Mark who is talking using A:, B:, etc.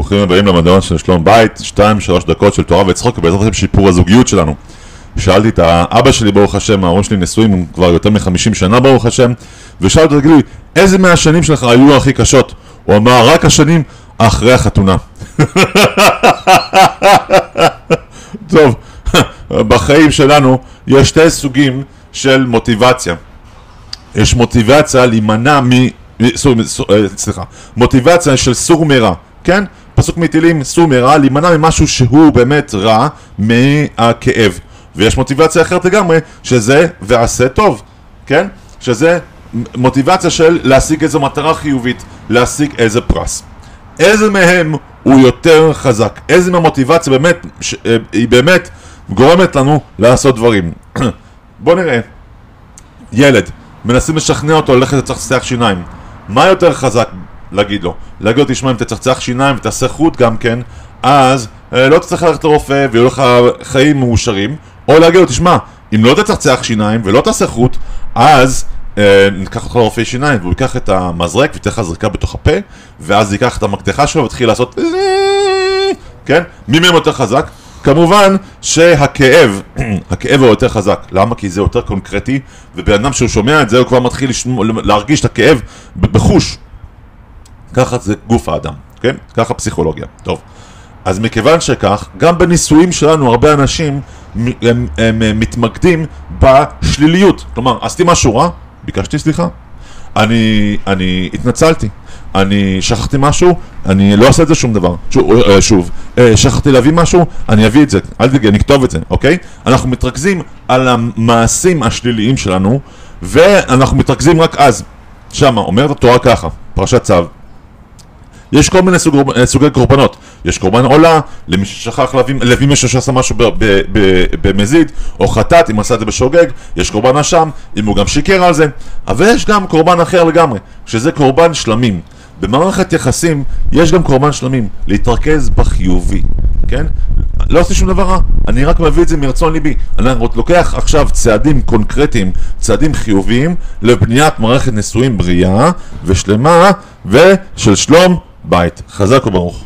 A: ברוכים הבאים למדעון של שלום בית, שתיים, שלוש דקות של תורה וצחוק, ובעזרת השם שיפור הזוגיות שלנו. שאלתי את האבא שלי, ברוך השם, ההורים שלי נשואים כבר יותר מ-50 שנה, ברוך השם, ושאלתי אותו, תגיד לי, איזה מהשנים שלך היו הכי קשות? הוא אמר, רק השנים אחרי החתונה. טוב, בחיים שלנו יש שתי סוגים של מוטיבציה. יש מוטיבציה להימנע מ... אה, סליחה, מוטיבציה של סור מרע, כן? פסוק מתהילים, סור מרע, להימנע ממשהו שהוא באמת רע מהכאב. ויש מוטיבציה אחרת לגמרי, שזה ועשה טוב, כן? שזה מוטיבציה של להשיג איזו מטרה חיובית, להשיג איזה פרס. איזה מהם הוא יותר חזק? איזה מהמוטיבציה באמת, ש, אה, היא באמת גורמת לנו לעשות דברים? בוא נראה. ילד, מנסים לשכנע אותו ללכת לצחצח שיניים. מה יותר חזק להגיד לו? להגיד לו, תשמע, אם תצחצח שיניים ותעשה חוט גם כן, אז אה, לא תצטרך ללכת לרופא ויהיו לך חיים מאושרים, או להגיד לו, תשמע, אם לא תצחצח שיניים ולא תעשה חוט, אז אה, ניקח אותך לרופא שיניים והוא ייקח את המזרק וייתן לך זריקה בתוך הפה, ואז ייקח את המקדחה שלו ויתחיל לעשות כן? מי מהם יותר חזק? כמובן שהכאב, הכאב הוא יותר חזק. למה? כי זה יותר קונקרטי, ובן אדם שהוא שומע את זה, הוא כבר מתחיל לשמוע, להרגיש את הכאב בחוש. ככה זה גוף האדם, כן? ככה פסיכולוגיה. טוב. אז מכיוון שכך, גם בניסויים שלנו הרבה אנשים הם, הם, הם מתמקדים בשליליות. כלומר, עשיתי משהו רע, ביקשתי סליחה. אני, אני התנצלתי. אני שכחתי משהו, אני לא אעשה את זה שום דבר. שוב, אה, שוב אה, שכחתי להביא משהו, אני אביא את זה, אל תגיד, אני אכתוב את זה, אוקיי? אנחנו מתרכזים על המעשים השליליים שלנו, ואנחנו מתרכזים רק אז. שמה, אומרת התורה ככה, פרשת צו. יש כל מיני סוג, אה, סוגי קורבנות, יש קורבן עולה, למי ששכח להביא, להביא מישהו שעשה משהו במזיד, או חטאת, אם עשה את זה בשוגג, יש קורבן אשם, אם הוא גם שיקר על זה, אבל יש גם קורבן אחר לגמרי, שזה קורבן שלמים. במערכת יחסים יש גם קורבן שלמים, להתרכז בחיובי, כן? לא עשיתי שום דבר רע, אני רק מביא את זה מרצון ליבי. אני לוקח עכשיו צעדים קונקרטיים, צעדים חיוביים, לבניית מערכת נישואים בריאה ושלמה ושל שלום בית. חזק וברוך.